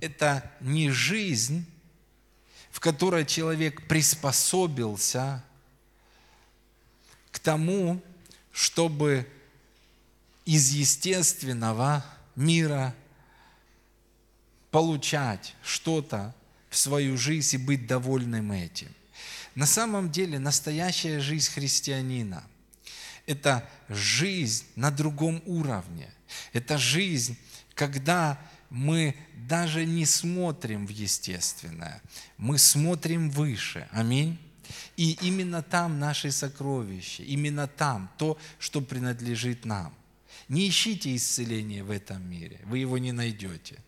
это не жизнь, в которой человек приспособился к тому, чтобы из естественного мира получать что-то в свою жизнь и быть довольным этим. На самом деле настоящая жизнь христианина – это жизнь на другом уровне. Это жизнь, когда мы даже не смотрим в естественное, мы смотрим выше. Аминь. И именно там наши сокровища, именно там то, что принадлежит нам. Не ищите исцеления в этом мире, вы его не найдете.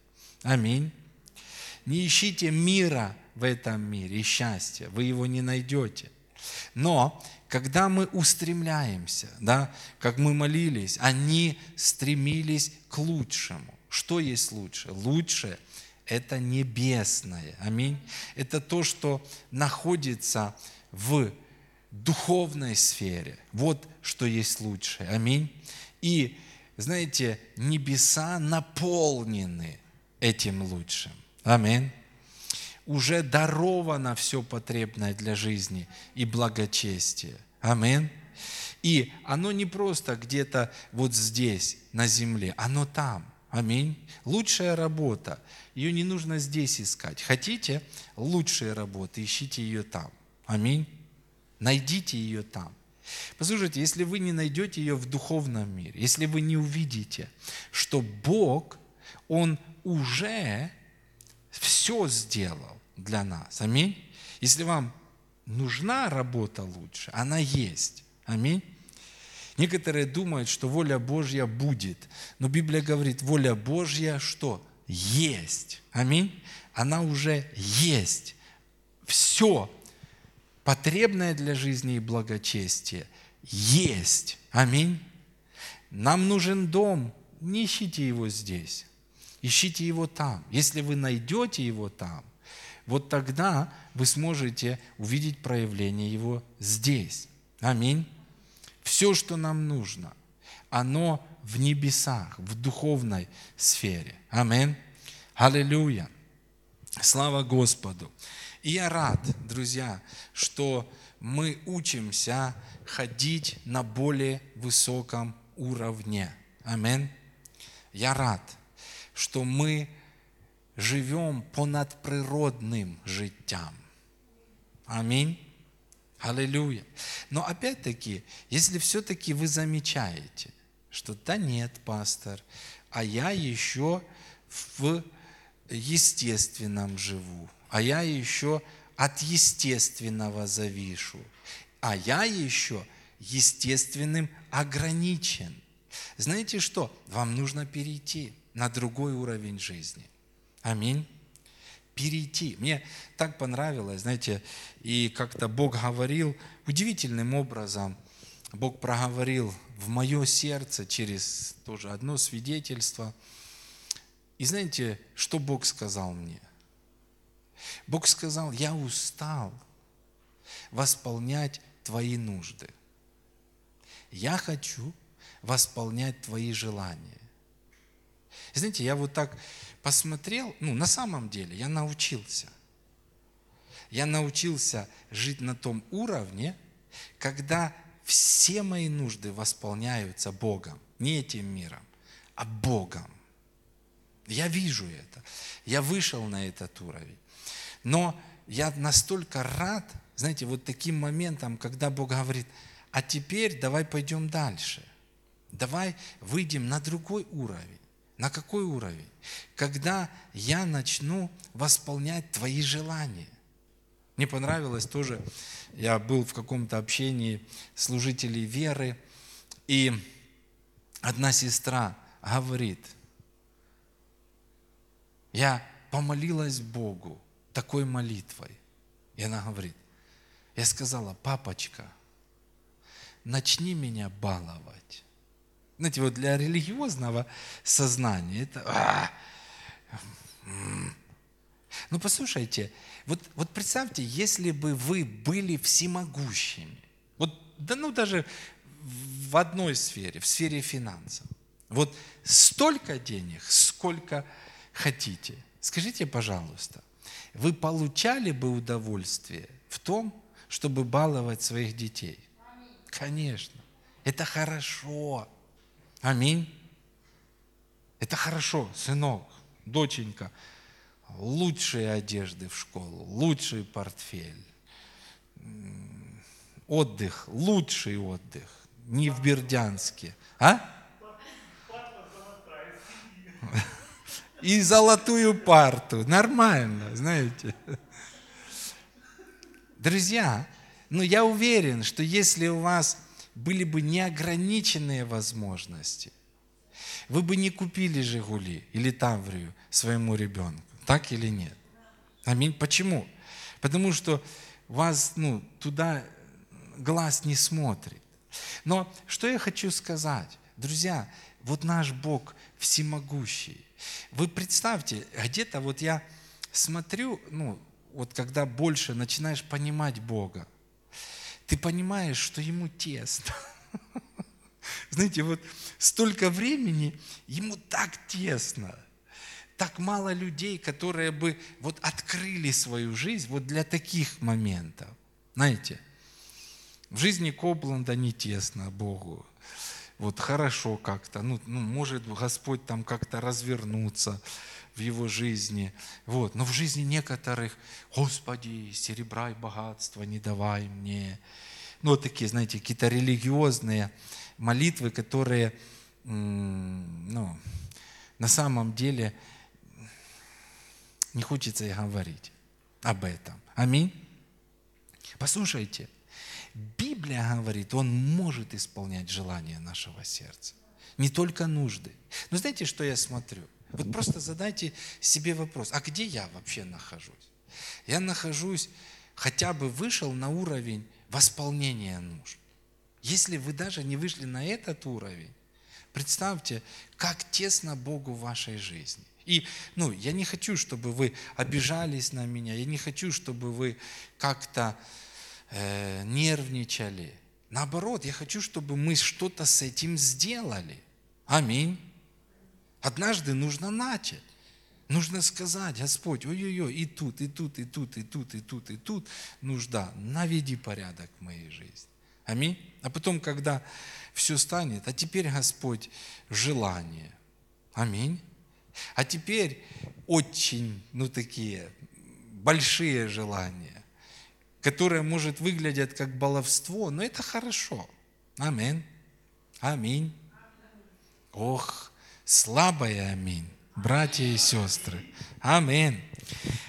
Аминь. Не ищите мира в этом мире и счастья, вы его не найдете. Но когда мы устремляемся, да, как мы молились, они стремились к лучшему. Что есть лучше? Лучше – это небесное. Аминь. Это то, что находится в духовной сфере. Вот что есть лучшее. Аминь. И, знаете, небеса наполнены этим лучшим. Аминь. Уже даровано все потребное для жизни и благочестия. Аминь. И оно не просто где-то вот здесь, на земле, оно там. Аминь. Лучшая работа. Ее не нужно здесь искать. Хотите лучшие работы, ищите ее там. Аминь. Найдите ее там. Послушайте, если вы не найдете ее в духовном мире, если вы не увидите, что Бог, Он уже все сделал для нас. Аминь. Если вам нужна работа лучше, она есть. Аминь. Некоторые думают, что воля Божья будет. Но Библия говорит, воля Божья что? Есть. Аминь. Она уже есть. Все потребное для жизни и благочестия есть. Аминь. Нам нужен дом. Не ищите его здесь. Ищите его там. Если вы найдете его там, вот тогда вы сможете увидеть проявление его здесь. Аминь. Все, что нам нужно, оно в небесах, в духовной сфере. Аминь. Аллилуйя. Слава Господу. И я рад, друзья, что мы учимся ходить на более высоком уровне. Аминь. Я рад, что мы живем по надприродным життям. Аминь. Аллилуйя. Но опять-таки, если все-таки вы замечаете, что да нет, пастор, а я еще в естественном живу, а я еще от естественного завишу, а я еще естественным ограничен. Знаете что? Вам нужно перейти на другой уровень жизни. Аминь перейти. Мне так понравилось, знаете, и как-то Бог говорил удивительным образом, Бог проговорил в мое сердце через тоже одно свидетельство. И знаете, что Бог сказал мне? Бог сказал, я устал восполнять твои нужды. Я хочу восполнять твои желания. Знаете, я вот так посмотрел, ну, на самом деле я научился. Я научился жить на том уровне, когда все мои нужды восполняются Богом, не этим миром, а Богом. Я вижу это. Я вышел на этот уровень. Но я настолько рад, знаете, вот таким моментом, когда Бог говорит, а теперь давай пойдем дальше. Давай выйдем на другой уровень. На какой уровень? Когда я начну восполнять твои желания. Мне понравилось тоже, я был в каком-то общении служителей веры, и одна сестра говорит, я помолилась Богу такой молитвой. И она говорит, я сказала, папочка, начни меня баловать. Знаете, вот для религиозного сознания это... А, ну, послушайте, вот, вот представьте, если бы вы были всемогущими, вот, да ну даже в одной сфере, в сфере финансов, вот столько денег, сколько хотите, Скажите, пожалуйста, вы получали бы удовольствие в том, чтобы баловать своих детей? Конечно. Это хорошо. Аминь. Это хорошо, сынок, доченька. Лучшие одежды в школу, лучший портфель, отдых, лучший отдых, не в Бердянске. А? И золотую парту. Нормально, знаете. Друзья, ну я уверен, что если у вас были бы неограниченные возможности, вы бы не купили «Жигули» или «Таврию» своему ребенку. Так или нет? Аминь. Почему? Потому что вас ну, туда глаз не смотрит. Но что я хочу сказать? Друзья, вот наш Бог всемогущий. Вы представьте, где-то вот я смотрю, ну, вот когда больше начинаешь понимать Бога, ты понимаешь, что Ему тесно. Знаете, вот столько времени, Ему так тесно – так мало людей, которые бы вот открыли свою жизнь вот для таких моментов. Знаете, в жизни Кобланда не тесно Богу. Вот хорошо как-то, ну, ну может Господь там как-то развернуться в его жизни. Вот. Но в жизни некоторых, Господи, серебра и богатства не давай мне. Ну, вот такие, знаете, какие-то религиозные молитвы, которые, ну, на самом деле не хочется и говорить об этом. Аминь. Послушайте, Библия говорит, Он может исполнять желания нашего сердца. Не только нужды. Но знаете, что я смотрю? Вот просто задайте себе вопрос, а где я вообще нахожусь? Я нахожусь, хотя бы вышел на уровень восполнения нужд. Если вы даже не вышли на этот уровень, представьте, как тесно Богу в вашей жизни. И ну, я не хочу, чтобы вы обижались на меня, я не хочу, чтобы вы как-то э, нервничали. Наоборот, я хочу, чтобы мы что-то с этим сделали. Аминь. Однажды нужно начать. Нужно сказать, Господь, ой-ой-ой, и тут, и тут, и тут, и тут, и тут, и тут нужда. Наведи порядок в моей жизни. Аминь. А потом, когда все станет, а теперь, Господь, желание. Аминь. А теперь очень, ну такие, большие желания, которые, может, выглядят как баловство, но это хорошо. Аминь. Аминь. Ох, слабое аминь, братья и сестры. Аминь.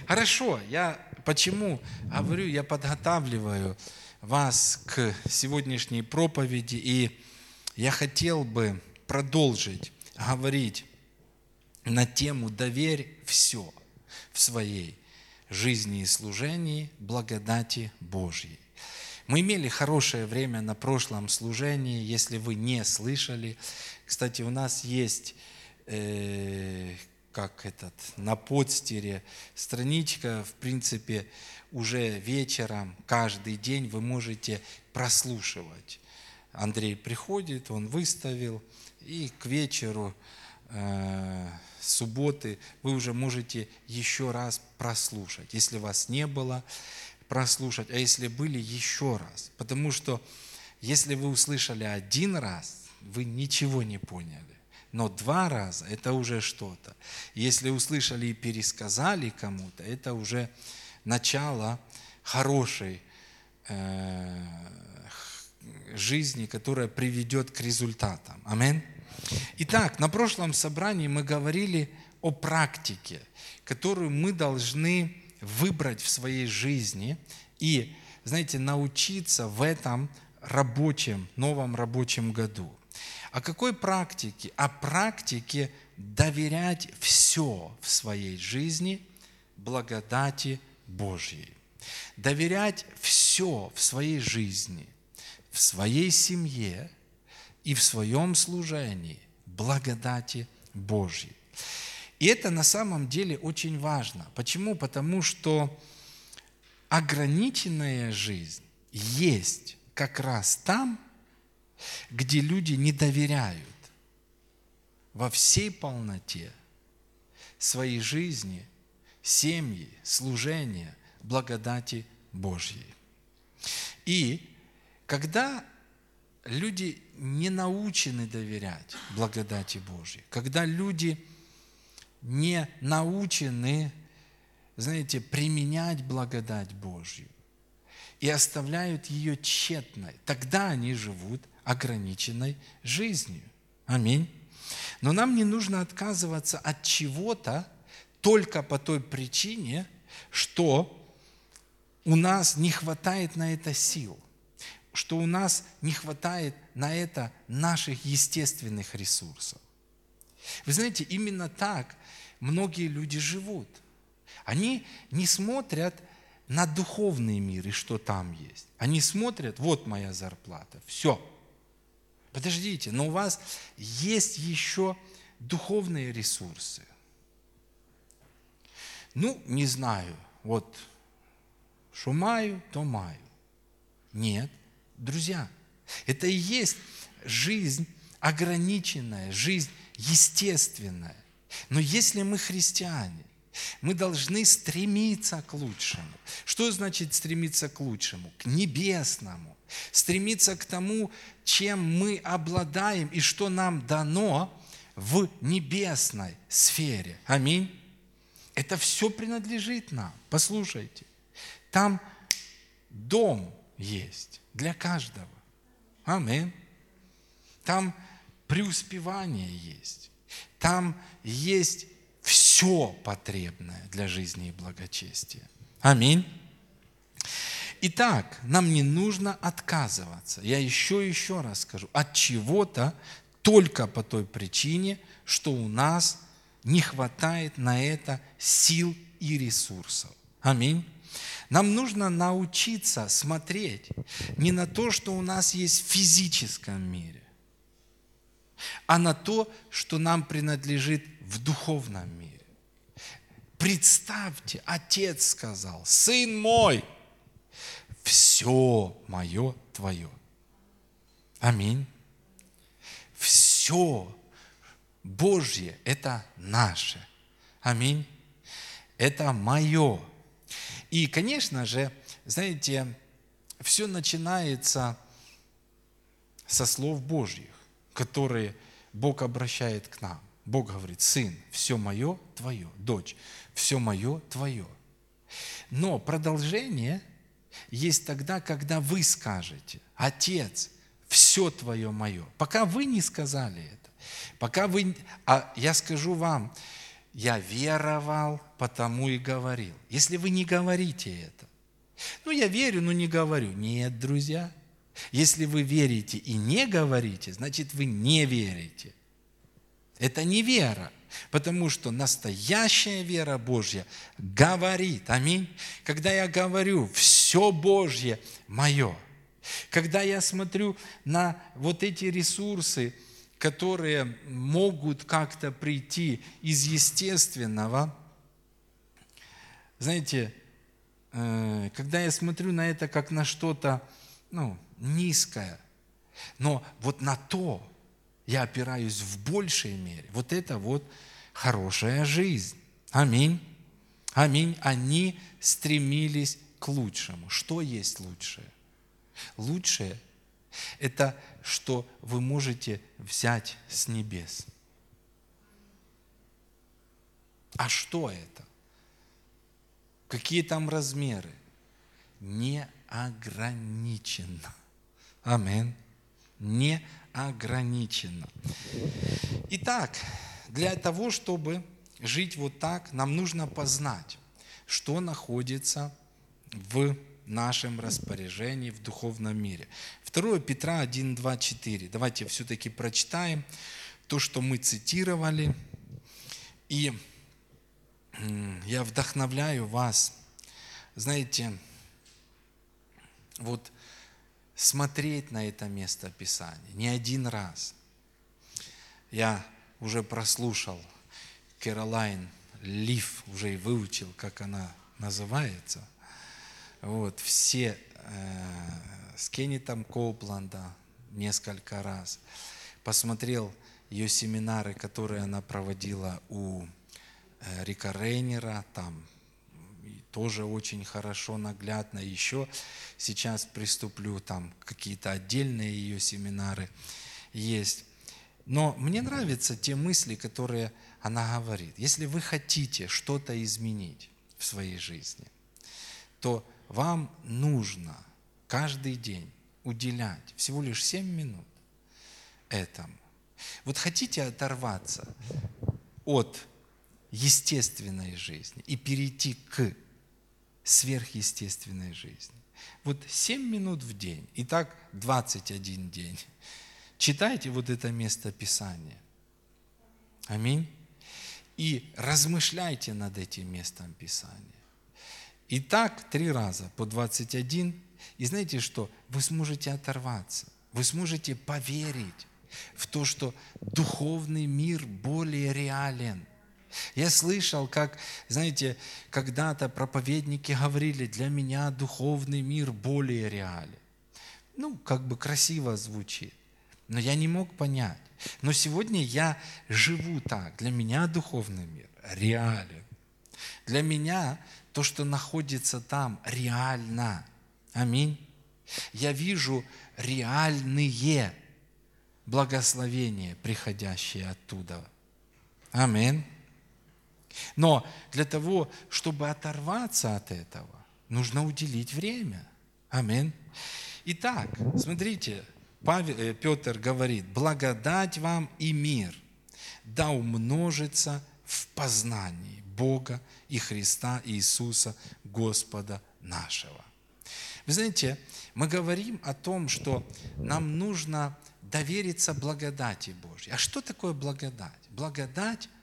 Хорошо, я почему говорю, я подготавливаю вас к сегодняшней проповеди, и я хотел бы продолжить говорить на тему «Доверь все в своей жизни и служении благодати Божьей». Мы имели хорошее время на прошлом служении, если вы не слышали. Кстати, у нас есть, э, как этот, на подстере страничка, в принципе, уже вечером, каждый день вы можете прослушивать. Андрей приходит, он выставил, и к вечеру э, субботы вы уже можете еще раз прослушать. Если вас не было, прослушать, а если были, еще раз. Потому что если вы услышали один раз, вы ничего не поняли. Но два раза – это уже что-то. Если услышали и пересказали кому-то, это уже начало хорошей э, жизни, которая приведет к результатам. Аминь. Итак, на прошлом собрании мы говорили о практике, которую мы должны выбрать в своей жизни и, знаете, научиться в этом рабочем, новом рабочем году. О какой практике? О практике доверять все в своей жизни благодати Божьей. Доверять все в своей жизни, в своей семье – и в своем служении благодати Божьей. И это на самом деле очень важно. Почему? Потому что ограниченная жизнь есть как раз там, где люди не доверяют во всей полноте своей жизни семьи, служение благодати Божьей. И когда люди не научены доверять благодати Божьей, когда люди не научены, знаете, применять благодать Божью и оставляют ее тщетной, тогда они живут ограниченной жизнью. Аминь. Но нам не нужно отказываться от чего-то только по той причине, что у нас не хватает на это сил, что у нас не хватает на это наших естественных ресурсов. Вы знаете, именно так многие люди живут. Они не смотрят на духовный мир и что там есть. Они смотрят, вот моя зарплата, все. Подождите, но у вас есть еще духовные ресурсы. Ну, не знаю, вот что маю, то маю. Нет, друзья, это и есть жизнь ограниченная, жизнь естественная. Но если мы христиане, мы должны стремиться к лучшему. Что значит стремиться к лучшему? К небесному. Стремиться к тому, чем мы обладаем и что нам дано в небесной сфере. Аминь. Это все принадлежит нам. Послушайте. Там дом есть для каждого. Аминь. Там преуспевание есть. Там есть все потребное для жизни и благочестия. Аминь. Итак, нам не нужно отказываться. Я еще и еще раз скажу. От чего-то только по той причине, что у нас не хватает на это сил и ресурсов. Аминь. Нам нужно научиться смотреть не на то, что у нас есть в физическом мире, а на то, что нам принадлежит в духовном мире. Представьте, Отец сказал, Сын мой, все мое твое. Аминь. Все Божье – это наше. Аминь. Это мое. И, конечно же, знаете, все начинается со слов Божьих, которые Бог обращает к нам. Бог говорит, сын, все мое твое, дочь, все мое твое. Но продолжение есть тогда, когда вы скажете, отец, все твое мое. Пока вы не сказали это, пока вы, а я скажу вам, я веровал, потому и говорил. Если вы не говорите это, ну я верю, но не говорю. Нет, друзья, если вы верите и не говорите, значит вы не верите. Это не вера, потому что настоящая вера Божья говорит, аминь. Когда я говорю, все Божье мое, когда я смотрю на вот эти ресурсы, которые могут как-то прийти из естественного. Знаете, э, когда я смотрю на это как на что-то ну, низкое, но вот на то я опираюсь в большей мере. Вот это вот хорошая жизнь. Аминь. Аминь. Они стремились к лучшему. Что есть лучшее? Лучшее – это что вы можете взять с небес. А что это? Какие там размеры? Неограниченно. Амин. Неограниченно. Итак, для того, чтобы жить вот так, нам нужно познать, что находится в нашем распоряжении в духовном мире. 2 Петра 1, 2, 4. Давайте все-таки прочитаем то, что мы цитировали. И я вдохновляю вас, знаете, вот смотреть на это место Писания не один раз. Я уже прослушал Кэролайн Лив, уже и выучил, как она называется – вот, все э, с Кеннетом Коупланда несколько раз. Посмотрел ее семинары, которые она проводила у э, Рика Рейнера, там тоже очень хорошо, наглядно. Еще сейчас приступлю, там какие-то отдельные ее семинары есть. Но мне нравятся те мысли, которые она говорит. Если вы хотите что-то изменить в своей жизни, то вам нужно каждый день уделять всего лишь 7 минут этому. Вот хотите оторваться от естественной жизни и перейти к сверхъестественной жизни. Вот 7 минут в день, и так 21 день. Читайте вот это место Писания. Аминь. И размышляйте над этим местом Писания. И так три раза по 21. И знаете что? Вы сможете оторваться. Вы сможете поверить в то, что духовный мир более реален. Я слышал, как, знаете, когда-то проповедники говорили, для меня духовный мир более реален. Ну, как бы красиво звучит. Но я не мог понять. Но сегодня я живу так. Для меня духовный мир реален. Для меня то, что находится там, реально. Аминь. Я вижу реальные благословения, приходящие оттуда. Аминь. Но для того, чтобы оторваться от этого, нужно уделить время. Аминь. Итак, смотрите, Павел, э, Петр говорит, благодать вам и мир да умножится в познании Бога и Христа Иисуса Господа нашего. Вы знаете, мы говорим о том, что нам нужно довериться благодати Божьей. А что такое благодать? Благодать –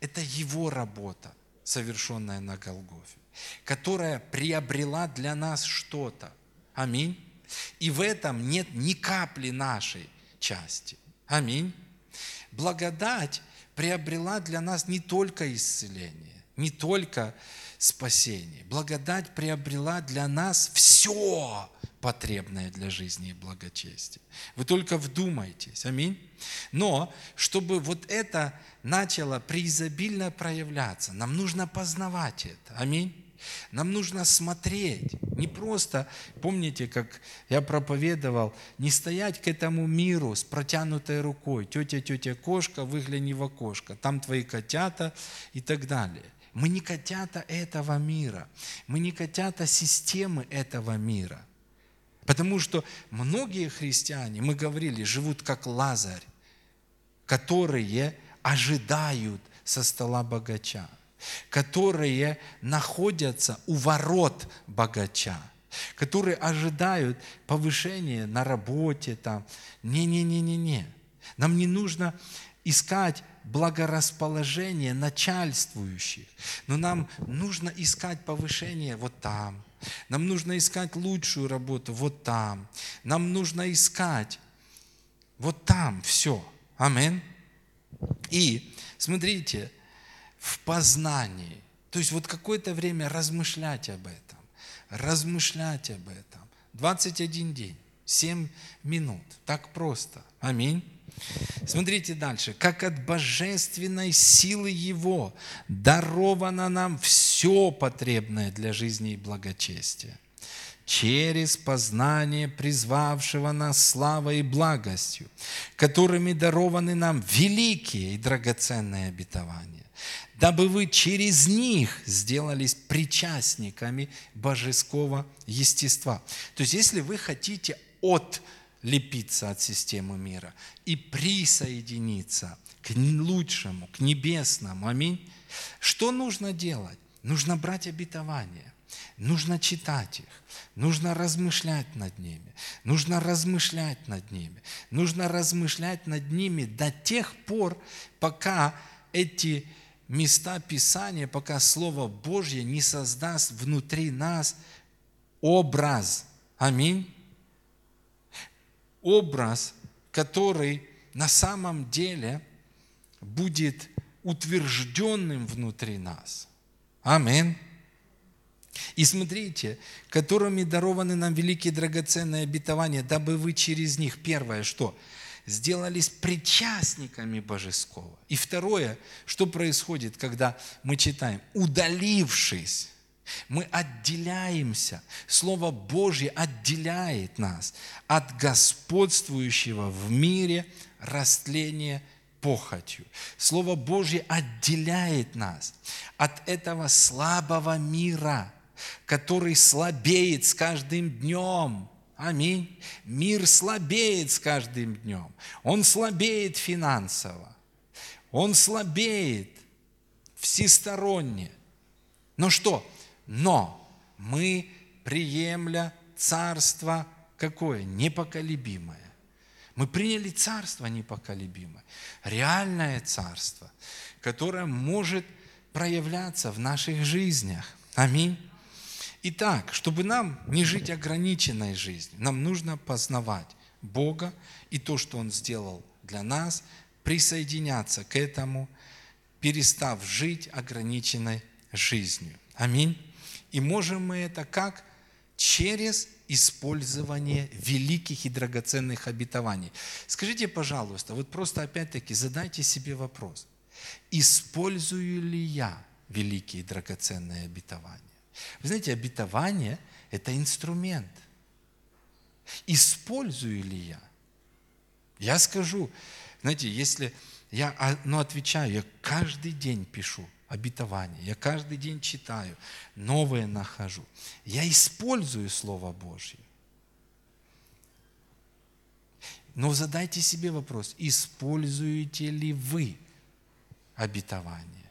это Его работа, совершенная на Голгофе, которая приобрела для нас что-то. Аминь. И в этом нет ни капли нашей части. Аминь. Благодать приобрела для нас не только исцеление, не только спасение. Благодать приобрела для нас все потребное для жизни и благочестия. Вы только вдумайтесь. Аминь. Но, чтобы вот это начало преизобильно проявляться, нам нужно познавать это. Аминь. Нам нужно смотреть, не просто, помните, как я проповедовал, не стоять к этому миру с протянутой рукой. Тетя, тетя, кошка, выгляни в окошко, там твои котята и так далее. Мы не котята этого мира, мы не котята системы этого мира. Потому что многие христиане, мы говорили, живут как Лазарь, которые ожидают со стола богача которые находятся у ворот богача, которые ожидают повышения на работе. Там. Не-не-не-не-не. Нам не нужно искать благорасположение начальствующих, но нам нужно искать повышение вот там. Нам нужно искать лучшую работу вот там. Нам нужно искать вот там все. Амин. И смотрите, в познании. То есть вот какое-то время размышлять об этом, размышлять об этом. 21 день, 7 минут, так просто. Аминь. Смотрите дальше. Как от божественной силы Его даровано нам все потребное для жизни и благочестия через познание призвавшего нас славой и благостью, которыми дарованы нам великие и драгоценные обетования дабы вы через них сделались причастниками божеского естества. То есть, если вы хотите отлепиться от системы мира и присоединиться к лучшему, к небесному, аминь, что нужно делать? Нужно брать обетования, нужно читать их, нужно размышлять над ними, нужно размышлять над ними, нужно размышлять над ними до тех пор, пока эти места Писания, пока Слово Божье не создаст внутри нас образ. Аминь. Образ, который на самом деле будет утвержденным внутри нас. Аминь. И смотрите, которыми дарованы нам великие драгоценные обетования, дабы вы через них, первое, что? сделались причастниками божеского. И второе, что происходит, когда мы читаем, удалившись, мы отделяемся. Слово Божье отделяет нас от господствующего в мире растления похотью. Слово Божье отделяет нас от этого слабого мира, который слабеет с каждым днем. Аминь. Мир слабеет с каждым днем. Он слабеет финансово. Он слабеет всесторонне. Но что? Но мы, приемля царство какое? Непоколебимое. Мы приняли царство непоколебимое, реальное царство, которое может проявляться в наших жизнях. Аминь. Итак, чтобы нам не жить ограниченной жизнью, нам нужно познавать Бога и то, что Он сделал для нас, присоединяться к этому, перестав жить ограниченной жизнью. Аминь. И можем мы это как? Через использование великих и драгоценных обетований. Скажите, пожалуйста, вот просто опять-таки задайте себе вопрос. Использую ли я великие и драгоценные обетования? Вы знаете, обетование – это инструмент. Использую ли я? Я скажу, знаете, если я ну, отвечаю, я каждый день пишу – обетование. Я каждый день читаю, новое нахожу. Я использую Слово Божье. Но задайте себе вопрос, используете ли вы обетование?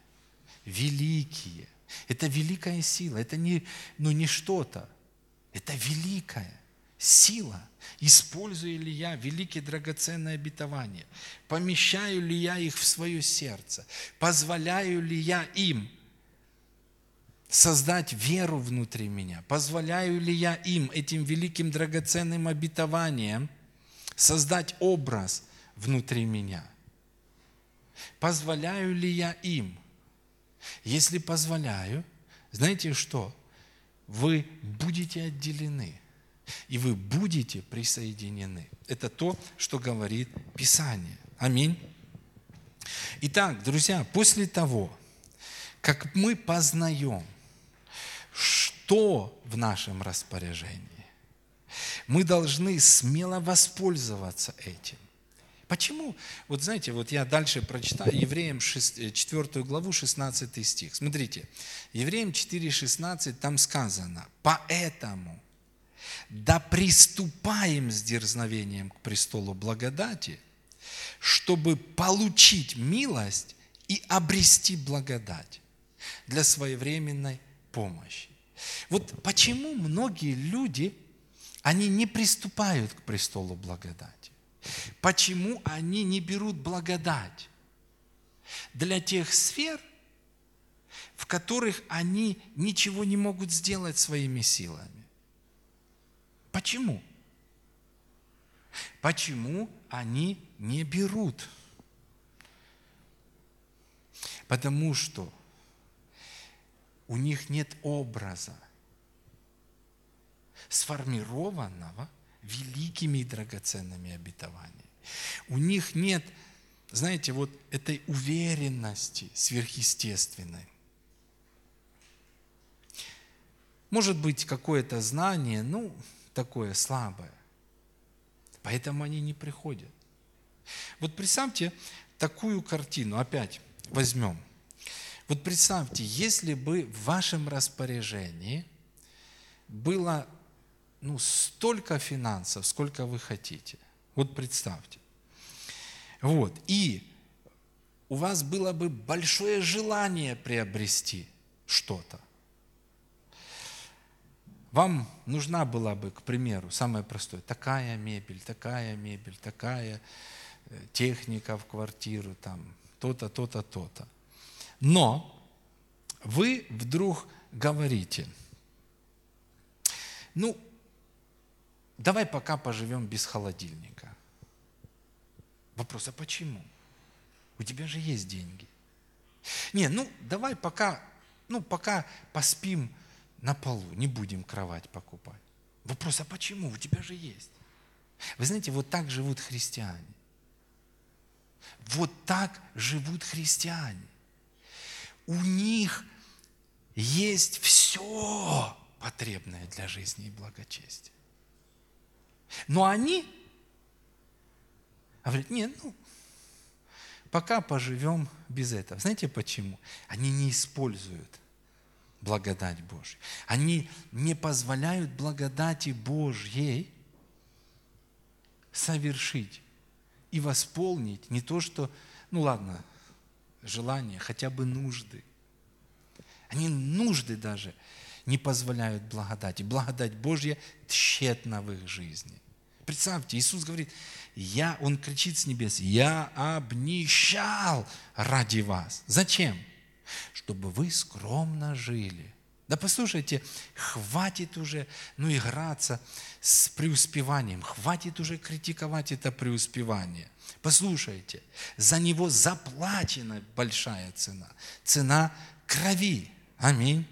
Великие. Это великая сила, это не, ну, не что-то, это великая сила. Использую ли я великие драгоценные обетования? Помещаю ли я их в свое сердце? Позволяю ли я им создать веру внутри меня? Позволяю ли я им, этим великим драгоценным обетованиям, создать образ внутри меня? Позволяю ли я им? Если позволяю, знаете что? Вы будете отделены – и вы будете присоединены. Это то, что говорит Писание. Аминь. Итак, друзья, после того, как мы познаем, что в нашем распоряжении, мы должны смело воспользоваться этим. Почему? Вот знаете, вот я дальше прочитаю Евреям 6, 4 э, главу, 16 стих. Смотрите, Евреям 4,16 там сказано, «Поэтому, да приступаем с дерзновением к престолу благодати, чтобы получить милость и обрести благодать для своевременной помощи. Вот почему многие люди, они не приступают к престолу благодати? Почему они не берут благодать для тех сфер, в которых они ничего не могут сделать своими силами? Почему? Почему они не берут? Потому что у них нет образа, сформированного великими и драгоценными обетованиями. У них нет, знаете, вот этой уверенности сверхъестественной. Может быть, какое-то знание, ну, такое слабое. Поэтому они не приходят. Вот представьте такую картину, опять возьмем. Вот представьте, если бы в вашем распоряжении было ну, столько финансов, сколько вы хотите. Вот представьте. Вот. И у вас было бы большое желание приобрести что-то. Вам нужна была бы, к примеру, самое простое, такая мебель, такая мебель, такая э, техника в квартиру, там, то-то, то-то, то-то. Но вы вдруг говорите, ну, давай пока поживем без холодильника. Вопрос, а почему? У тебя же есть деньги. Не, ну, давай пока, ну, пока поспим на полу, не будем кровать покупать. Вопрос, а почему? У тебя же есть. Вы знаете, вот так живут христиане. Вот так живут христиане. У них есть все потребное для жизни и благочестия. Но они говорят, нет, ну, пока поживем без этого. Знаете почему? Они не используют благодать Божью. Они не позволяют благодати Божьей совершить и восполнить не то, что, ну ладно, желания, хотя бы нужды. Они нужды даже не позволяют благодати. Благодать Божья тщетна в их жизни. Представьте, Иисус говорит, я, Он кричит с небес, я обнищал ради вас. Зачем? Чтобы вы скромно жили. Да послушайте, хватит уже ну, играться с преуспеванием, хватит уже критиковать это преуспевание. Послушайте, за него заплачена большая цена, цена крови. Аминь.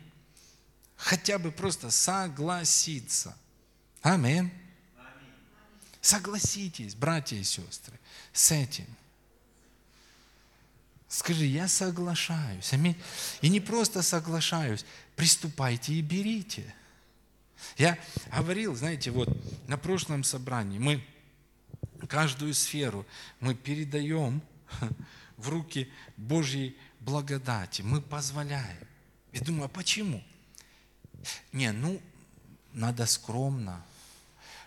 Хотя бы просто согласиться. Аминь. Согласитесь, братья и сестры, с этим. Скажи, я соглашаюсь. Аминь. И не просто соглашаюсь, приступайте и берите. Я говорил, знаете, вот на прошлом собрании мы каждую сферу мы передаем в руки Божьей благодати. Мы позволяем. И думаю, а почему? Не, ну, надо скромно.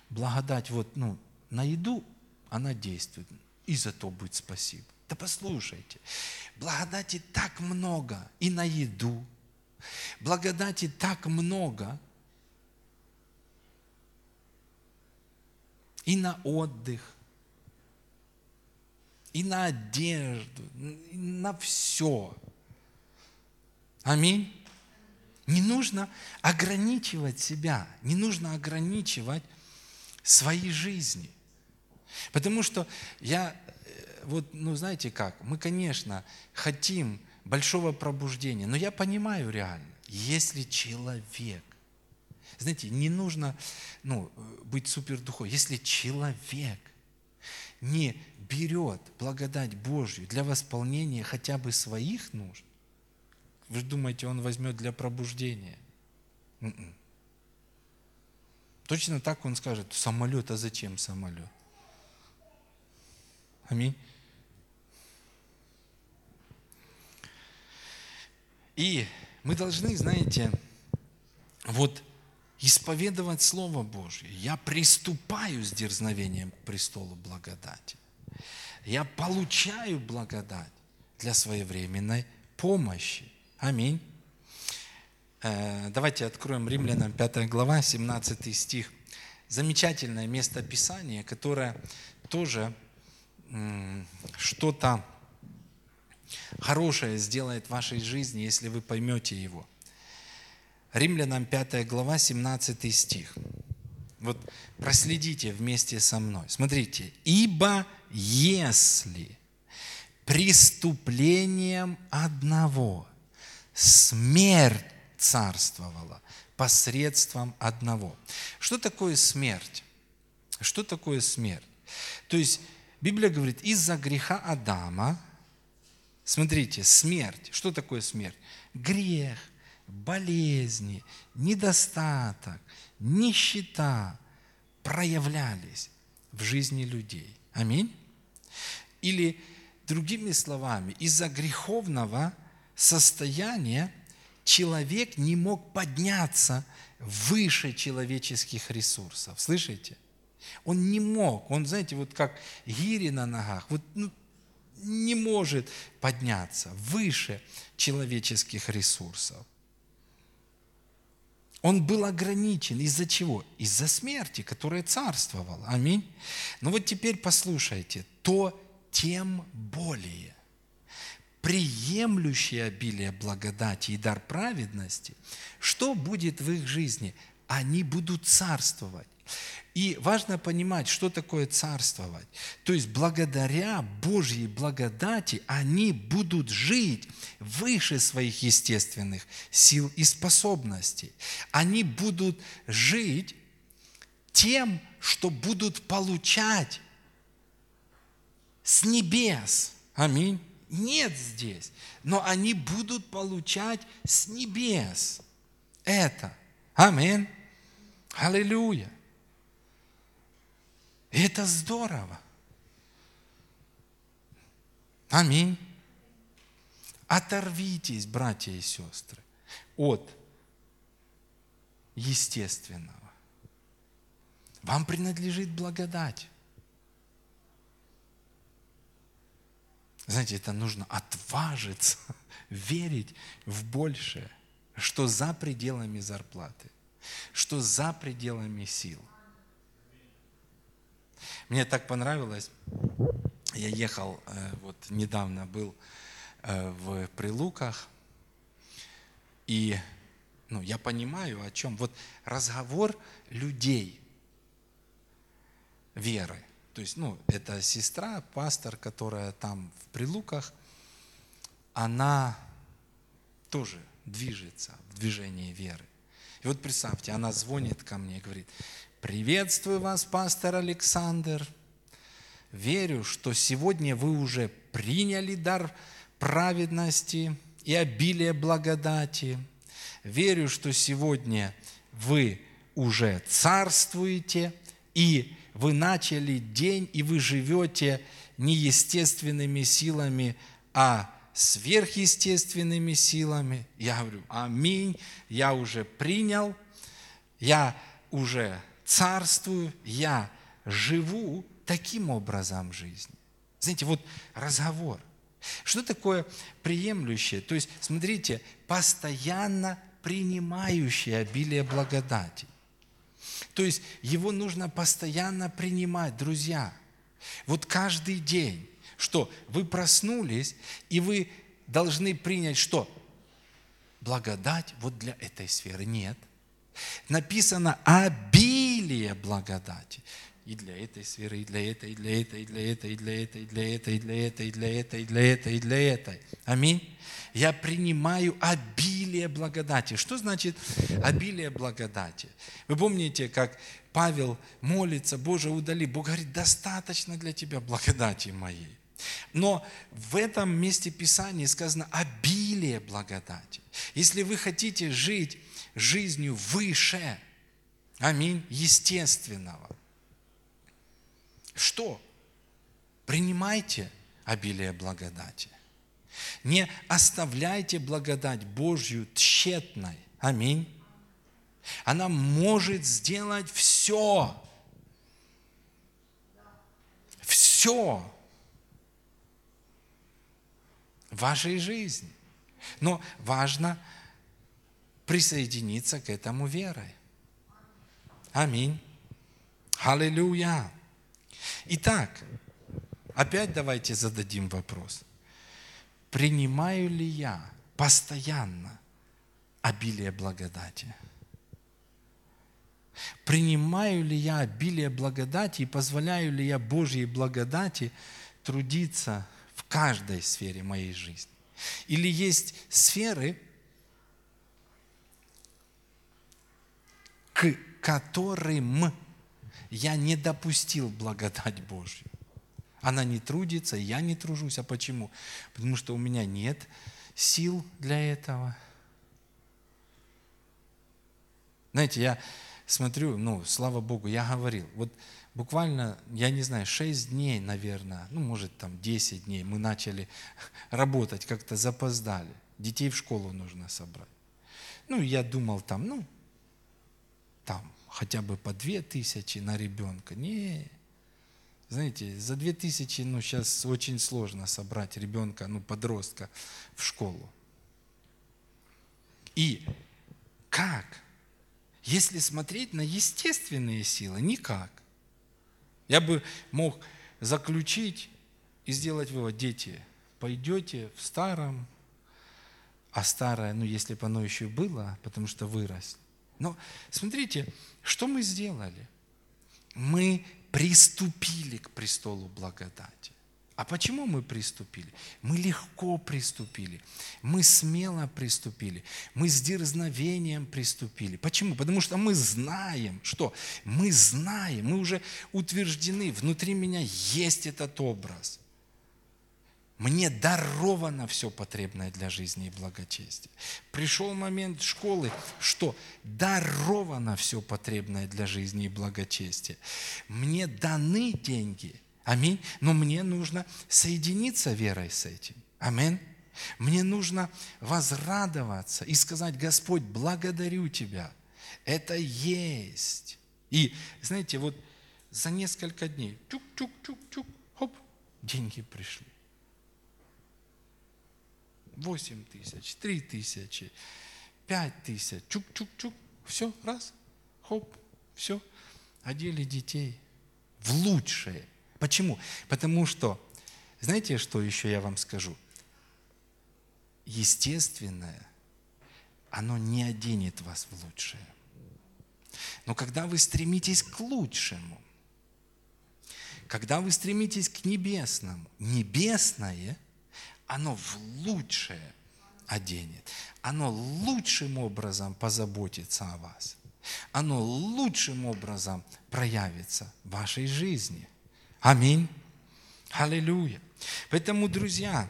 Благодать, вот, ну, на еду она действует. И за то будет спасибо. Да послушайте, благодати так много и на еду. Благодати так много и на отдых, и на одежду, и на все. Аминь. Не нужно ограничивать себя, не нужно ограничивать свои жизни. Потому что я, вот, ну знаете как, мы, конечно, хотим большого пробуждения, но я понимаю реально, если человек, знаете, не нужно ну, быть супердуховным, если человек не берет благодать Божью для восполнения хотя бы своих нужд, вы думаете, он возьмет для пробуждения? М-м. Точно так он скажет, самолет, а зачем самолет? Аминь. И мы должны, знаете, вот исповедовать Слово Божье. Я приступаю с дерзновением к престолу благодати. Я получаю благодать для своевременной помощи. Аминь. Э, давайте откроем Римлянам 5 глава, 17 стих. Замечательное место Писания, которое тоже что-то хорошее сделает в вашей жизни, если вы поймете его. Римлянам 5 глава, 17 стих. Вот проследите вместе со мной. Смотрите. «Ибо если преступлением одного смерть царствовала посредством одного. Что такое смерть? Что такое смерть? То есть Библия говорит, из-за греха Адама, смотрите, смерть. Что такое смерть? Грех, болезни, недостаток, нищета проявлялись в жизни людей. Аминь. Или другими словами, из-за греховного состояния человек не мог подняться выше человеческих ресурсов. Слышите? Он не мог. Он, знаете, вот как гири на ногах, вот ну, не может подняться выше человеческих ресурсов. Он был ограничен. Из-за чего? Из-за смерти, которая царствовала. Аминь. Но вот теперь послушайте. То тем более приемлющие обилие благодати и дар праведности, что будет в их жизни? Они будут царствовать. И важно понимать, что такое царствовать. То есть благодаря Божьей благодати они будут жить выше своих естественных сил и способностей. Они будут жить тем, что будут получать с небес. Аминь. Нет здесь. Но они будут получать с небес. Это. Аминь. Аллилуйя. И это здорово. Аминь. Оторвитесь, братья и сестры, от естественного. Вам принадлежит благодать. Знаете, это нужно отважиться, верить в большее, что за пределами зарплаты, что за пределами сил. Мне так понравилось, я ехал, э, вот недавно был э, в Прилуках, и ну, я понимаю, о чем. Вот разговор людей веры. То есть, ну, это сестра, пастор, которая там в Прилуках, она тоже движется в движении веры. И вот представьте, она звонит ко мне и говорит, приветствую вас, пастор Александр, верю, что сегодня вы уже приняли дар праведности и обилие благодати. Верю, что сегодня вы уже царствуете, и вы начали день, и вы живете не естественными силами, а сверхъестественными силами. Я говорю, аминь, я уже принял, я уже царствую, я живу таким образом жизни. Знаете, вот разговор. Что такое приемлющее? То есть, смотрите, постоянно принимающее обилие благодати. То есть, его нужно постоянно принимать, друзья. Вот каждый день, что вы проснулись, и вы должны принять что? Благодать вот для этой сферы. Нет. Написано обилие благодати и для этой сферы, и для этой, и для этой, и для этой, и для этой, и для этой, и для этой, и для этой, и для этой, и для этой. Аминь. Я принимаю обилие благодати. Что значит обилие благодати? Вы помните, как Павел молится, Боже, удали. Бог говорит, достаточно для тебя благодати моей. Но в этом месте Писания сказано обилие благодати. Если вы хотите жить жизнью выше, аминь, естественного, что? Принимайте обилие благодати. Не оставляйте благодать Божью тщетной. Аминь. Она может сделать все. Все в вашей жизни. Но важно присоединиться к этому верой. Аминь. Аллилуйя. Итак, опять давайте зададим вопрос. Принимаю ли я постоянно обилие благодати? Принимаю ли я обилие благодати и позволяю ли я Божьей благодати трудиться в каждой сфере моей жизни? Или есть сферы, к которым я не допустил благодать Божью. Она не трудится, я не тружусь. А почему? Потому что у меня нет сил для этого. Знаете, я смотрю, ну, слава Богу, я говорил, вот буквально, я не знаю, 6 дней, наверное, ну, может, там 10 дней мы начали работать, как-то запоздали. Детей в школу нужно собрать. Ну, я думал там, ну, там, хотя бы по две тысячи на ребенка. Не, знаете, за две тысячи, ну, сейчас очень сложно собрать ребенка, ну, подростка в школу. И как? Если смотреть на естественные силы, никак. Я бы мог заключить и сделать вывод, дети, пойдете в старом, а старое, ну, если бы оно еще было, потому что вырос, но смотрите, что мы сделали? Мы приступили к престолу благодати. А почему мы приступили? Мы легко приступили, мы смело приступили, мы с дерзновением приступили. Почему? Потому что мы знаем, что мы знаем, мы уже утверждены, внутри меня есть этот образ. Мне даровано все потребное для жизни и благочестия. Пришел момент школы, что даровано все потребное для жизни и благочестия. Мне даны деньги, аминь, но мне нужно соединиться верой с этим. Аминь. Мне нужно возрадоваться и сказать, Господь, благодарю Тебя. Это есть. И, знаете, вот за несколько дней, чук-чук-чук-чук, хоп, деньги пришли. 8 тысяч, 3 тысячи, 5 тысяч, чук-чук-чук, все, раз, хоп, все, одели детей в лучшее. Почему? Потому что, знаете, что еще я вам скажу? Естественное, оно не оденет вас в лучшее. Но когда вы стремитесь к лучшему, когда вы стремитесь к небесному, небесное – оно в лучшее оденет. Оно лучшим образом позаботится о вас. Оно лучшим образом проявится в вашей жизни. Аминь. Аллилуйя. Поэтому, друзья,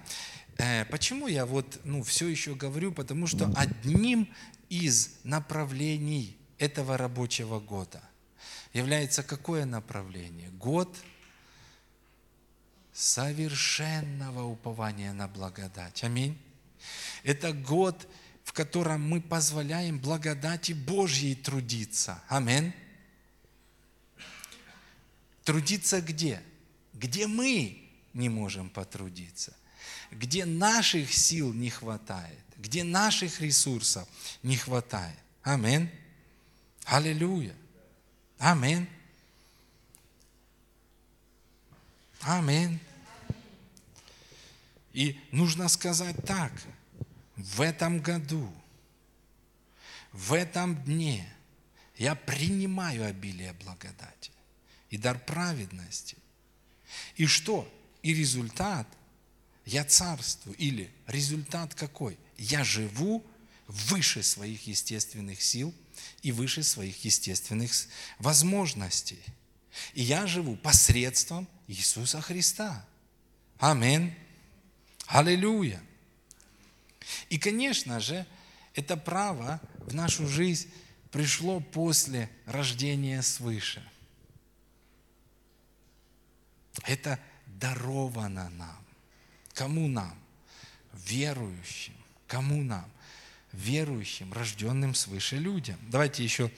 э, почему я вот ну, все еще говорю? Потому что одним из направлений этого рабочего года является какое направление? Год – совершенного упования на благодать. Аминь. Это год, в котором мы позволяем благодати Божьей трудиться. Аминь. Трудиться где? Где мы не можем потрудиться. Где наших сил не хватает. Где наших ресурсов не хватает. Аминь. Аллилуйя. Аминь. Аминь. И нужно сказать так, в этом году, в этом дне я принимаю обилие благодати и дар праведности. И что? И результат – я царствую. Или результат какой? Я живу выше своих естественных сил и выше своих естественных возможностей. И я живу посредством Иисуса Христа. Аминь. Аллилуйя. И, конечно же, это право в нашу жизнь пришло после рождения свыше. Это даровано нам. Кому нам? Верующим. Кому нам? Верующим, рожденным свыше людям. Давайте еще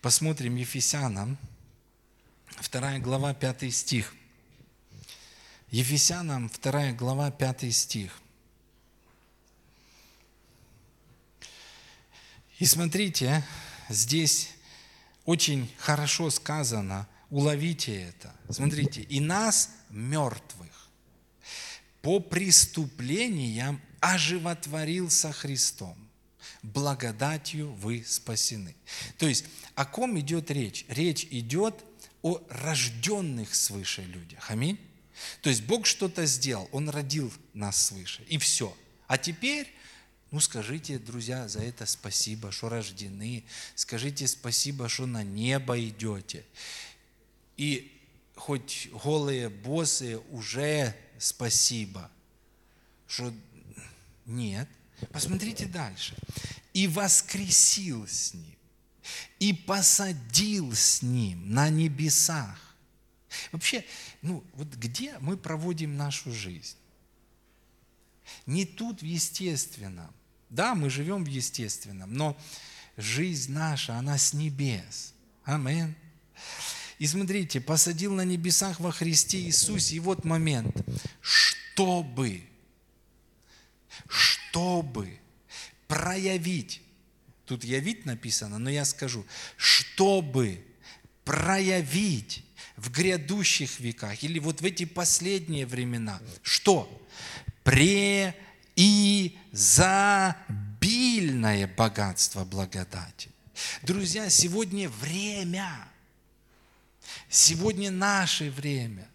посмотрим Ефесянам, 2 глава, 5 стих. Ефесянам 2 глава 5 стих. И смотрите, здесь очень хорошо сказано, уловите это. Смотрите, и нас, мертвых, по преступлениям оживотворил со Христом. Благодатью вы спасены. То есть, о ком идет речь? Речь идет о рожденных свыше людях. Аминь. То есть Бог что-то сделал, Он родил нас свыше, и все. А теперь, ну скажите, друзья, за это спасибо, что рождены, скажите спасибо, что на небо идете. И хоть голые боссы уже спасибо, что нет. Посмотрите дальше. И воскресил с ним, и посадил с ним на небесах Вообще, ну вот где мы проводим нашу жизнь? Не тут в естественном. Да, мы живем в естественном, но жизнь наша, она с небес. Амин. И смотрите, посадил на небесах во Христе Иисусе, и вот момент, чтобы, чтобы проявить, тут явить написано, но я скажу, чтобы проявить в грядущих веках или вот в эти последние времена. Что? Преизобильное богатство благодати. Друзья, сегодня время. Сегодня наше время.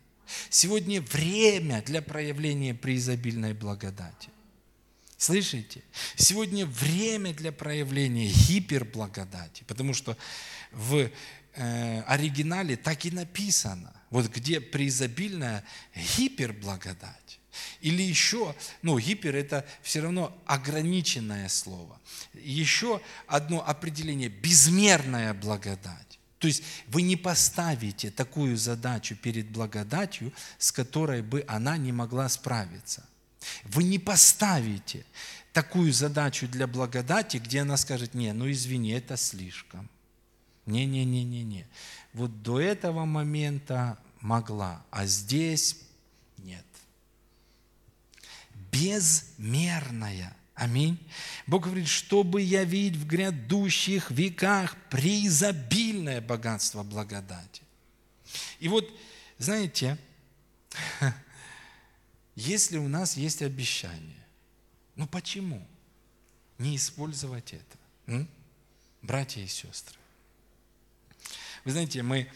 Сегодня время для проявления преизобильной благодати. Слышите? Сегодня время для проявления гиперблагодати, потому что в э, оригинале так и написано. Вот где преизобильная гиперблагодать. Или еще, ну, гипер – это все равно ограниченное слово. Еще одно определение – безмерная благодать. То есть вы не поставите такую задачу перед благодатью, с которой бы она не могла справиться. Вы не поставите такую задачу для благодати, где она скажет, не, ну извини, это слишком. Не-не-не-не-не. Вот до этого момента могла, а здесь нет. Безмерная. Аминь. Бог говорит, чтобы явить в грядущих веках преизобильное богатство благодати. И вот, знаете, если у нас есть обещание, ну почему не использовать это? М? Братья и сестры. Вы знаете, мы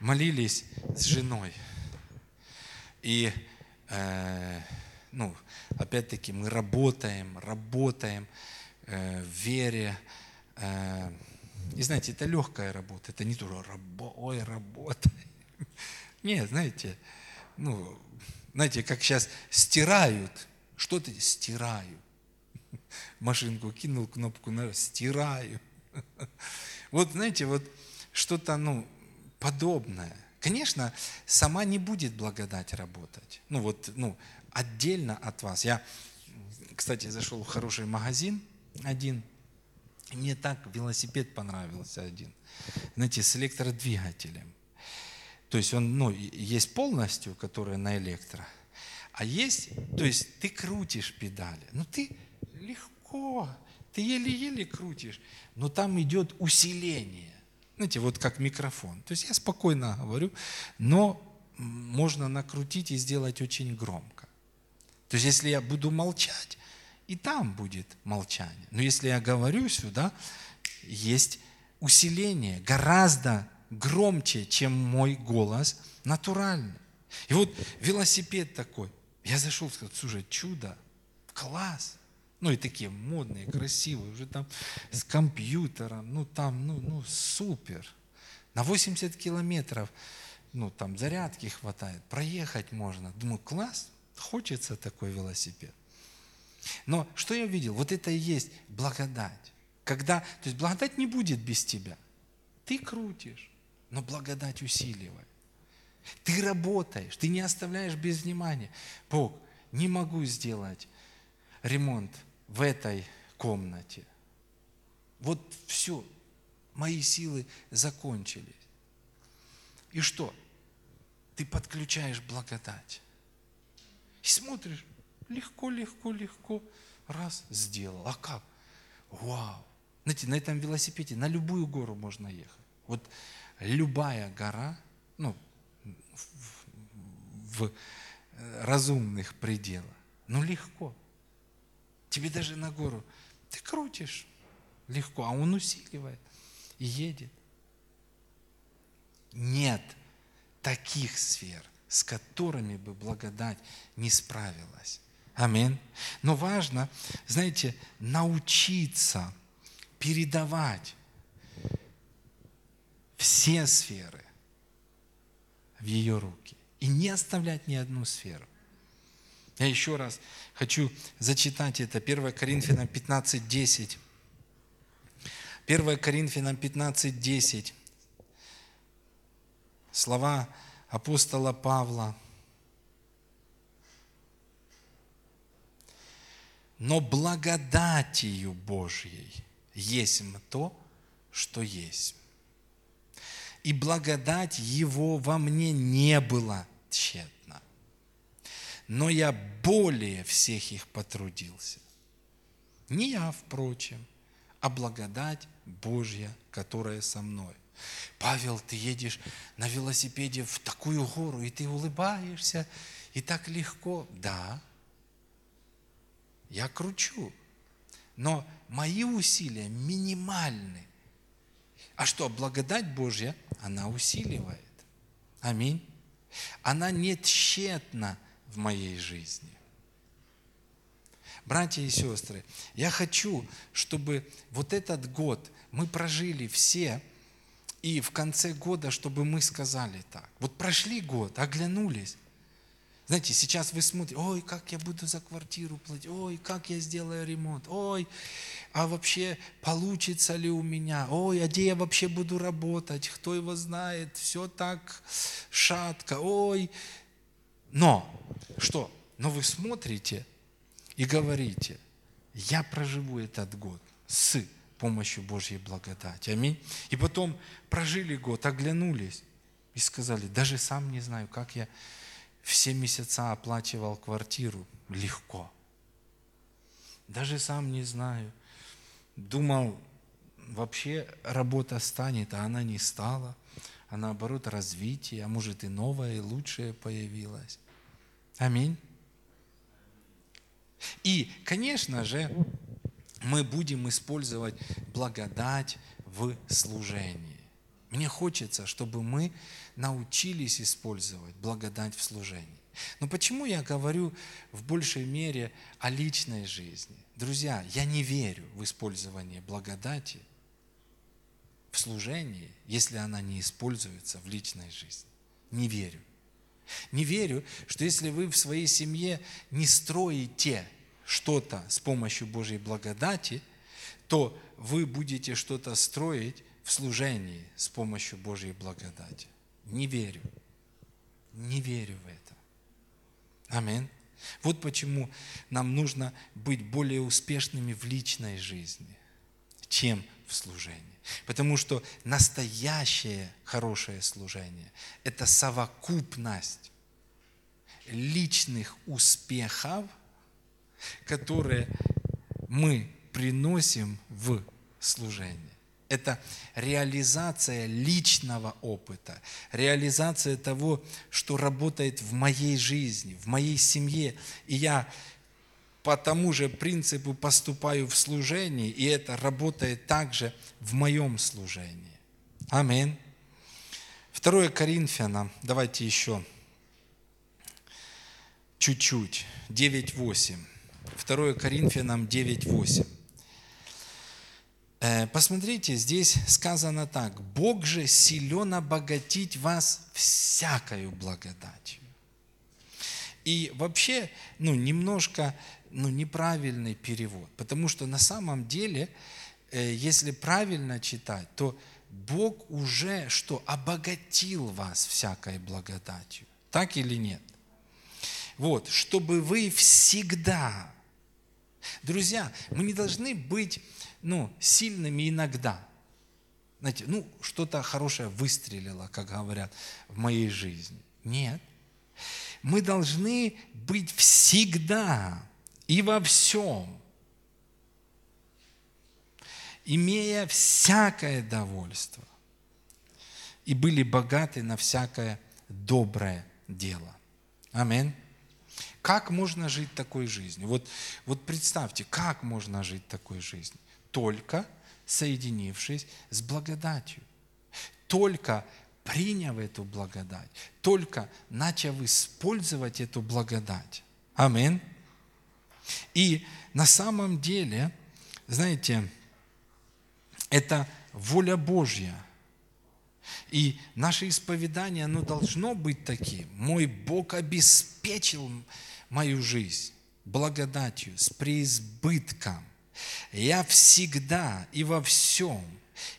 молились с женой. И, э, ну, опять-таки, мы работаем, работаем э, в вере. Э, и знаете, это легкая работа, это не то, рабо, ой, работа. Нет, знаете, ну, знаете, как сейчас стирают, что-то стираю. Машинку кинул, кнопку стираю. Вот, знаете, вот что-то, ну, подобное. Конечно, сама не будет благодать работать. Ну, вот, ну, отдельно от вас. Я, кстати, зашел в хороший магазин один, и мне так велосипед понравился один. Знаете, с электродвигателем. То есть он, ну, есть полностью, которая на электро, а есть, то есть ты крутишь педали. Ну, ты легко, ты еле-еле крутишь, но там идет усиление. Знаете, вот как микрофон. То есть я спокойно говорю, но можно накрутить и сделать очень громко. То есть если я буду молчать, и там будет молчание. Но если я говорю сюда, есть усиление гораздо громче, чем мой голос натуральный. И вот велосипед такой. Я зашел, сказал, слушай, чудо, класс. Ну и такие модные, красивые, уже там с компьютером, ну там, ну, ну супер. На 80 километров, ну там зарядки хватает, проехать можно. Думаю, класс, хочется такой велосипед. Но что я видел? Вот это и есть благодать. Когда, то есть благодать не будет без тебя. Ты крутишь, но благодать усиливает. Ты работаешь, ты не оставляешь без внимания. Бог, не могу сделать ремонт в этой комнате. Вот все, мои силы закончились. И что? Ты подключаешь благодать. И смотришь, легко, легко, легко, раз, сделал. А как? Вау! Знаете, на этом велосипеде на любую гору можно ехать. Вот любая гора, ну, в, в разумных пределах, ну легко. Тебе даже на гору. Ты крутишь легко, а он усиливает и едет. Нет таких сфер, с которыми бы благодать не справилась. Аминь. Но важно, знаете, научиться передавать все сферы в ее руки и не оставлять ни одну сферу. Я еще раз хочу зачитать это. 1 Коринфянам 15, 10. 1 Коринфянам 15, 10. Слова апостола Павла. Но благодатью Божьей есть то, что есть. И благодать Его во мне не была тщетна но я более всех их потрудился. Не я, впрочем, а благодать Божья, которая со мной. Павел, ты едешь на велосипеде в такую гору, и ты улыбаешься, и так легко. Да, я кручу, но мои усилия минимальны. А что, благодать Божья, она усиливает. Аминь. Она не тщетна, в моей жизни. Братья и сестры, я хочу, чтобы вот этот год мы прожили все, и в конце года, чтобы мы сказали так. Вот прошли год, оглянулись. Знаете, сейчас вы смотрите, ой, как я буду за квартиру платить, ой, как я сделаю ремонт, ой, а вообще получится ли у меня, ой, а где я вообще буду работать, кто его знает, все так шатко, ой. Но, что? Но вы смотрите и говорите, я проживу этот год с помощью Божьей благодати. Аминь. И потом прожили год, оглянулись и сказали, даже сам не знаю, как я все месяца оплачивал квартиру легко. Даже сам не знаю. Думал, вообще работа станет, а она не стала. А наоборот, развитие, а может и новое, и лучшее появилось. Аминь. И, конечно же, мы будем использовать благодать в служении. Мне хочется, чтобы мы научились использовать благодать в служении. Но почему я говорю в большей мере о личной жизни? Друзья, я не верю в использование благодати в служении, если она не используется в личной жизни. Не верю. Не верю, что если вы в своей семье не строите что-то с помощью Божьей благодати, то вы будете что-то строить в служении с помощью Божьей благодати. Не верю. Не верю в это. Аминь. Вот почему нам нужно быть более успешными в личной жизни, чем в служении. Потому что настоящее хорошее служение – это совокупность личных успехов, которые мы приносим в служение это реализация личного опыта, реализация того, что работает в моей жизни, в моей семье. И я по тому же принципу поступаю в служении, и это работает также в моем служении. Аминь. Второе Коринфянам, давайте еще чуть-чуть, 9.8. Второе Коринфянам 9.8. Э, посмотрите, здесь сказано так. Бог же силен обогатить вас всякою благодатью. И вообще, ну, немножко ну, неправильный перевод, потому что на самом деле, э, если правильно читать, то Бог уже что? Обогатил вас всякой благодатью. Так или нет? Вот, чтобы вы всегда... Друзья, мы не должны быть ну, сильными иногда. Знаете, ну, что-то хорошее выстрелило, как говорят, в моей жизни. Нет. Мы должны быть всегда и во всем, имея всякое довольство, и были богаты на всякое доброе дело. Аминь. Как можно жить такой жизнью? Вот, вот представьте, как можно жить такой жизнью? только соединившись с благодатью, только приняв эту благодать, только начав использовать эту благодать. Аминь. И на самом деле, знаете, это воля Божья. И наше исповедание, оно должно быть таким. Мой Бог обеспечил мою жизнь благодатью, с преизбытком. Я всегда и во всем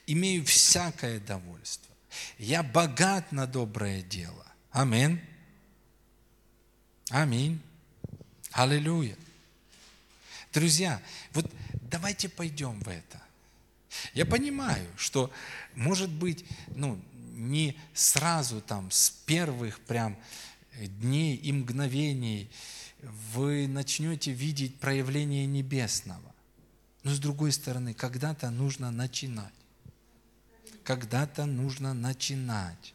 имею всякое довольство. Я богат на доброе дело. Аминь. Аминь. Аллилуйя. Друзья, вот давайте пойдем в это. Я понимаю, что, может быть, ну, не сразу там, с первых прям дней и мгновений вы начнете видеть проявление небесного. Но с другой стороны, когда-то нужно начинать. Когда-то нужно начинать.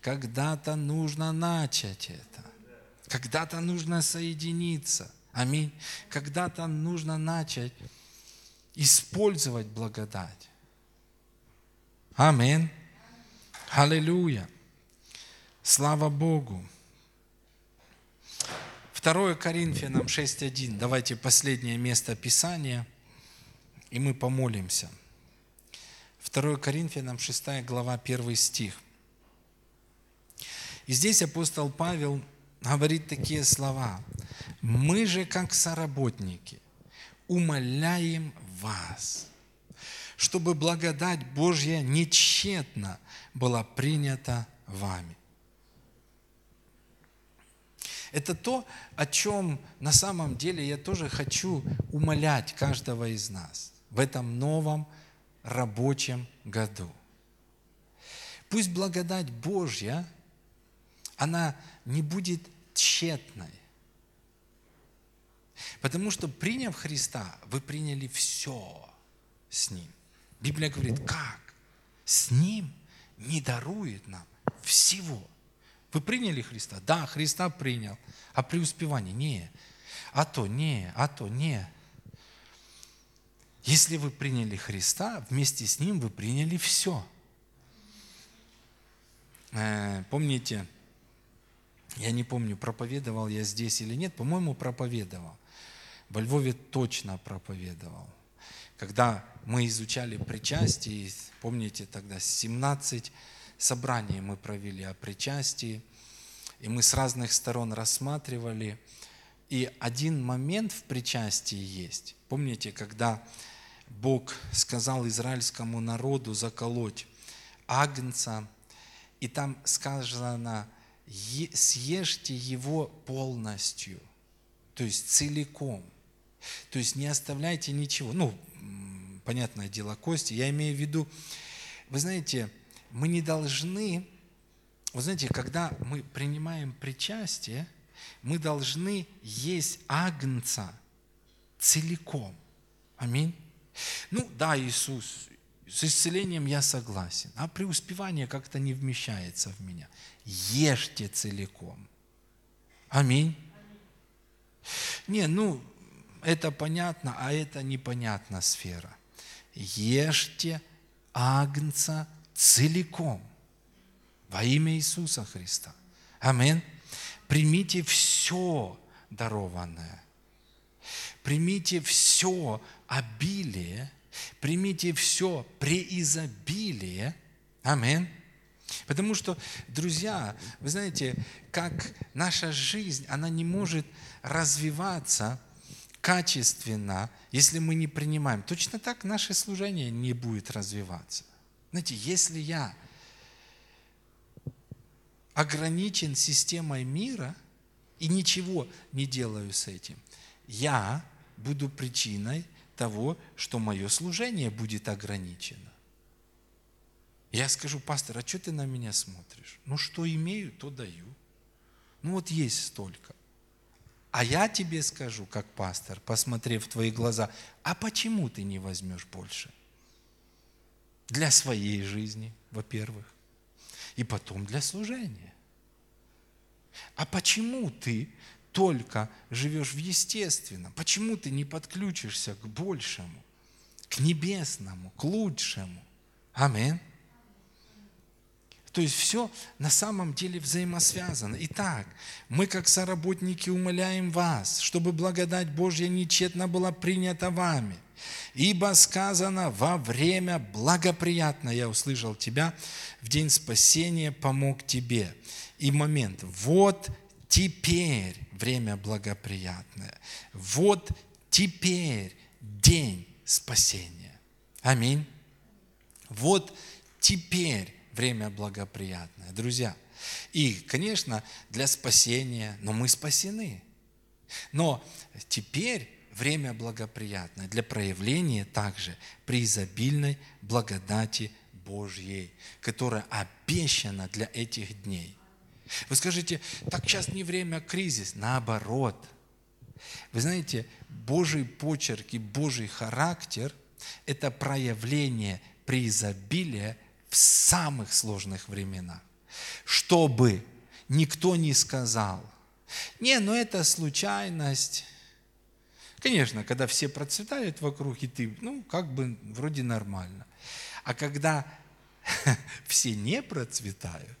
Когда-то нужно начать это. Когда-то нужно соединиться. Аминь. Когда-то нужно начать использовать благодать. Аминь. Аллилуйя. Слава Богу. 2 Коринфянам 6.1. Давайте последнее место Писания, и мы помолимся. 2 Коринфянам 6 глава 1 стих. И здесь апостол Павел говорит такие слова. «Мы же, как соработники, умоляем вас, чтобы благодать Божья нечетно была принята вами». Это то, о чем на самом деле я тоже хочу умолять каждого из нас в этом новом рабочем году. Пусть благодать Божья, она не будет тщетной. Потому что, приняв Христа, вы приняли все с Ним. Библия говорит, как? С Ним не дарует нам всего. Вы приняли Христа? Да, Христа принял. А преуспевание? Не. А то не, а то не. Если вы приняли Христа, вместе с Ним вы приняли все. Э, помните, я не помню, проповедовал я здесь или нет, по-моему, проповедовал. Во Львове точно проповедовал. Когда мы изучали причастие, помните тогда 17 собраний мы провели о причастии, и мы с разных сторон рассматривали. И один момент в причастии есть. Помните, когда Бог сказал израильскому народу заколоть агнца, и там сказано, съешьте его полностью, то есть целиком. То есть не оставляйте ничего. Ну, понятное дело, кости. Я имею в виду, вы знаете, мы не должны, вы знаете, когда мы принимаем причастие, мы должны есть агнца целиком. Аминь. Ну да, Иисус, с исцелением я согласен, а преуспевание как-то не вмещается в меня. Ешьте целиком. Аминь. Не, ну, это понятно, а это непонятна сфера. Ешьте агнца целиком во имя Иисуса Христа. Аминь. Примите все дарованное. Примите все обилие, примите все преизобилие. Аминь. Потому что, друзья, вы знаете, как наша жизнь, она не может развиваться качественно, если мы не принимаем. Точно так наше служение не будет развиваться. Знаете, если я ограничен системой мира и ничего не делаю с этим, я буду причиной того, что мое служение будет ограничено. Я скажу, пастор, а что ты на меня смотришь? Ну, что имею, то даю. Ну, вот есть столько. А я тебе скажу, как пастор, посмотрев в твои глаза, а почему ты не возьмешь больше? Для своей жизни, во-первых, и потом для служения. А почему ты только живешь в естественном? Почему ты не подключишься к большему, к небесному, к лучшему? Аминь. То есть все на самом деле взаимосвязано. Итак, мы как соработники умоляем вас, чтобы благодать Божья нечетно была принята вами. Ибо сказано, во время благоприятно я услышал тебя, в день спасения помог тебе. И момент, вот теперь время благоприятное, вот теперь день спасения. Аминь. Вот теперь время благоприятное. Друзья, и, конечно, для спасения, но мы спасены. Но теперь время благоприятное для проявления также преизобильной благодати Божьей, которая обещана для этих дней. Вы скажете, так сейчас не время кризис. Наоборот. Вы знаете, Божий почерк и Божий характер – это проявление преизобилия в самых сложных временах, чтобы никто не сказал, не, ну это случайность. Конечно, когда все процветают вокруг, и ты, ну, как бы вроде нормально. А когда все не процветают,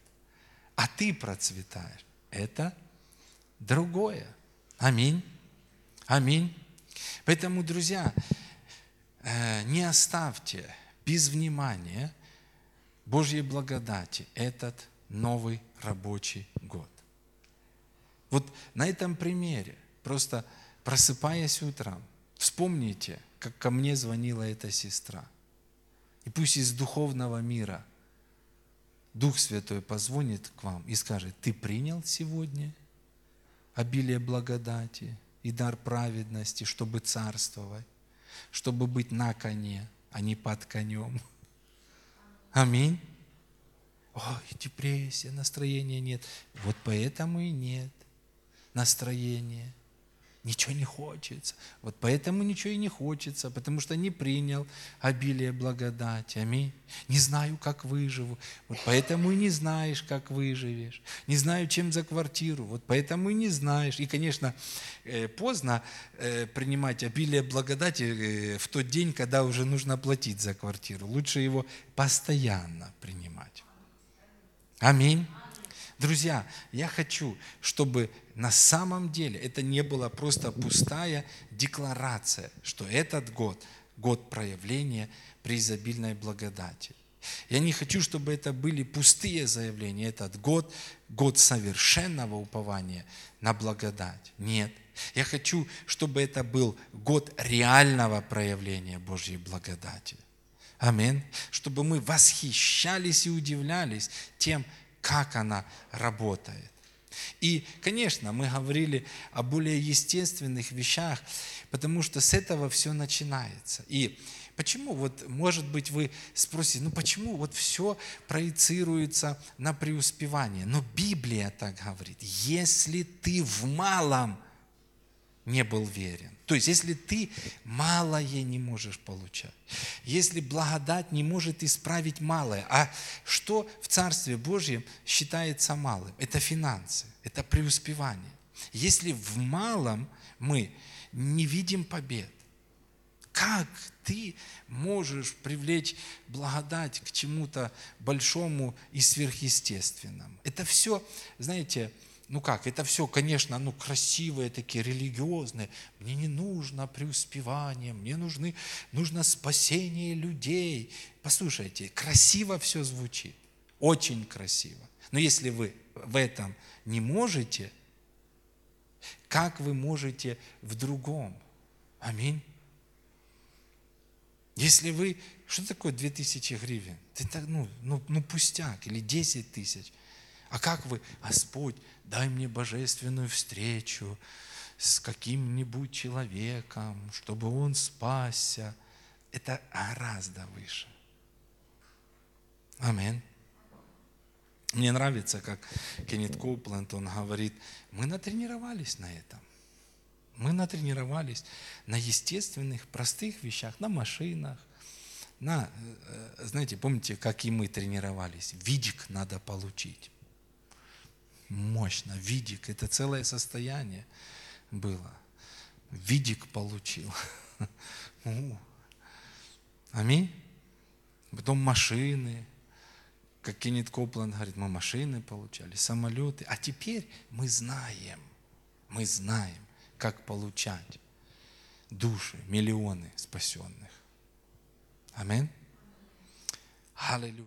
а ты процветаешь, это другое. Аминь. Аминь. Поэтому, друзья, э, не оставьте без внимания Божьей благодати этот новый рабочий год. Вот на этом примере, просто просыпаясь утром, вспомните, как ко мне звонила эта сестра. И пусть из духовного мира Дух Святой позвонит к вам и скажет, ты принял сегодня обилие благодати и дар праведности, чтобы царствовать, чтобы быть на коне, а не под конем. Аминь. Ой, депрессия, настроения нет. Вот поэтому и нет настроения. Ничего не хочется. Вот поэтому ничего и не хочется, потому что не принял обилие благодати. Аминь. Не знаю, как выживу. Вот поэтому и не знаешь, как выживешь. Не знаю, чем за квартиру. Вот поэтому и не знаешь. И, конечно, э, поздно э, принимать обилие благодати э, в тот день, когда уже нужно платить за квартиру. Лучше его постоянно принимать. Аминь. Друзья, я хочу, чтобы на самом деле это не была просто пустая декларация, что этот год – год проявления преизобильной благодати. Я не хочу, чтобы это были пустые заявления. Этот год – год совершенного упования на благодать. Нет. Я хочу, чтобы это был год реального проявления Божьей благодати. Аминь. Чтобы мы восхищались и удивлялись тем, как она работает. И, конечно, мы говорили о более естественных вещах, потому что с этого все начинается. И почему, вот, может быть, вы спросите, ну почему вот все проецируется на преуспевание? Но Библия так говорит, если ты в малом не был верен, то есть, если ты малое не можешь получать, если благодать не может исправить малое, а что в Царстве Божьем считается малым? Это финансы, это преуспевание. Если в малом мы не видим побед, как ты можешь привлечь благодать к чему-то большому и сверхъестественному? Это все, знаете, ну как, это все, конечно, ну красивые такие, религиозные. Мне не нужно преуспевание, мне нужны, нужно спасение людей. Послушайте, красиво все звучит, очень красиво. Но если вы в этом не можете, как вы можете в другом? Аминь. Если вы, что такое 2000 гривен? Это ну, ну, ну пустяк, или 10 тысяч. А как вы, Господь, дай мне божественную встречу с каким-нибудь человеком, чтобы он спасся. Это гораздо выше. Аминь. Мне нравится, как Кеннет Коупленд, он говорит, мы натренировались на этом. Мы натренировались на естественных, простых вещах, на машинах, на, э, знаете, помните, как и мы тренировались? Видик надо получить мощно. Видик, это целое состояние было. Видик получил. Аминь. Потом машины. Как Кеннет Копланд говорит, мы машины получали, самолеты. А теперь мы знаем, мы знаем, как получать души, миллионы спасенных. Аминь. Аллилуйя.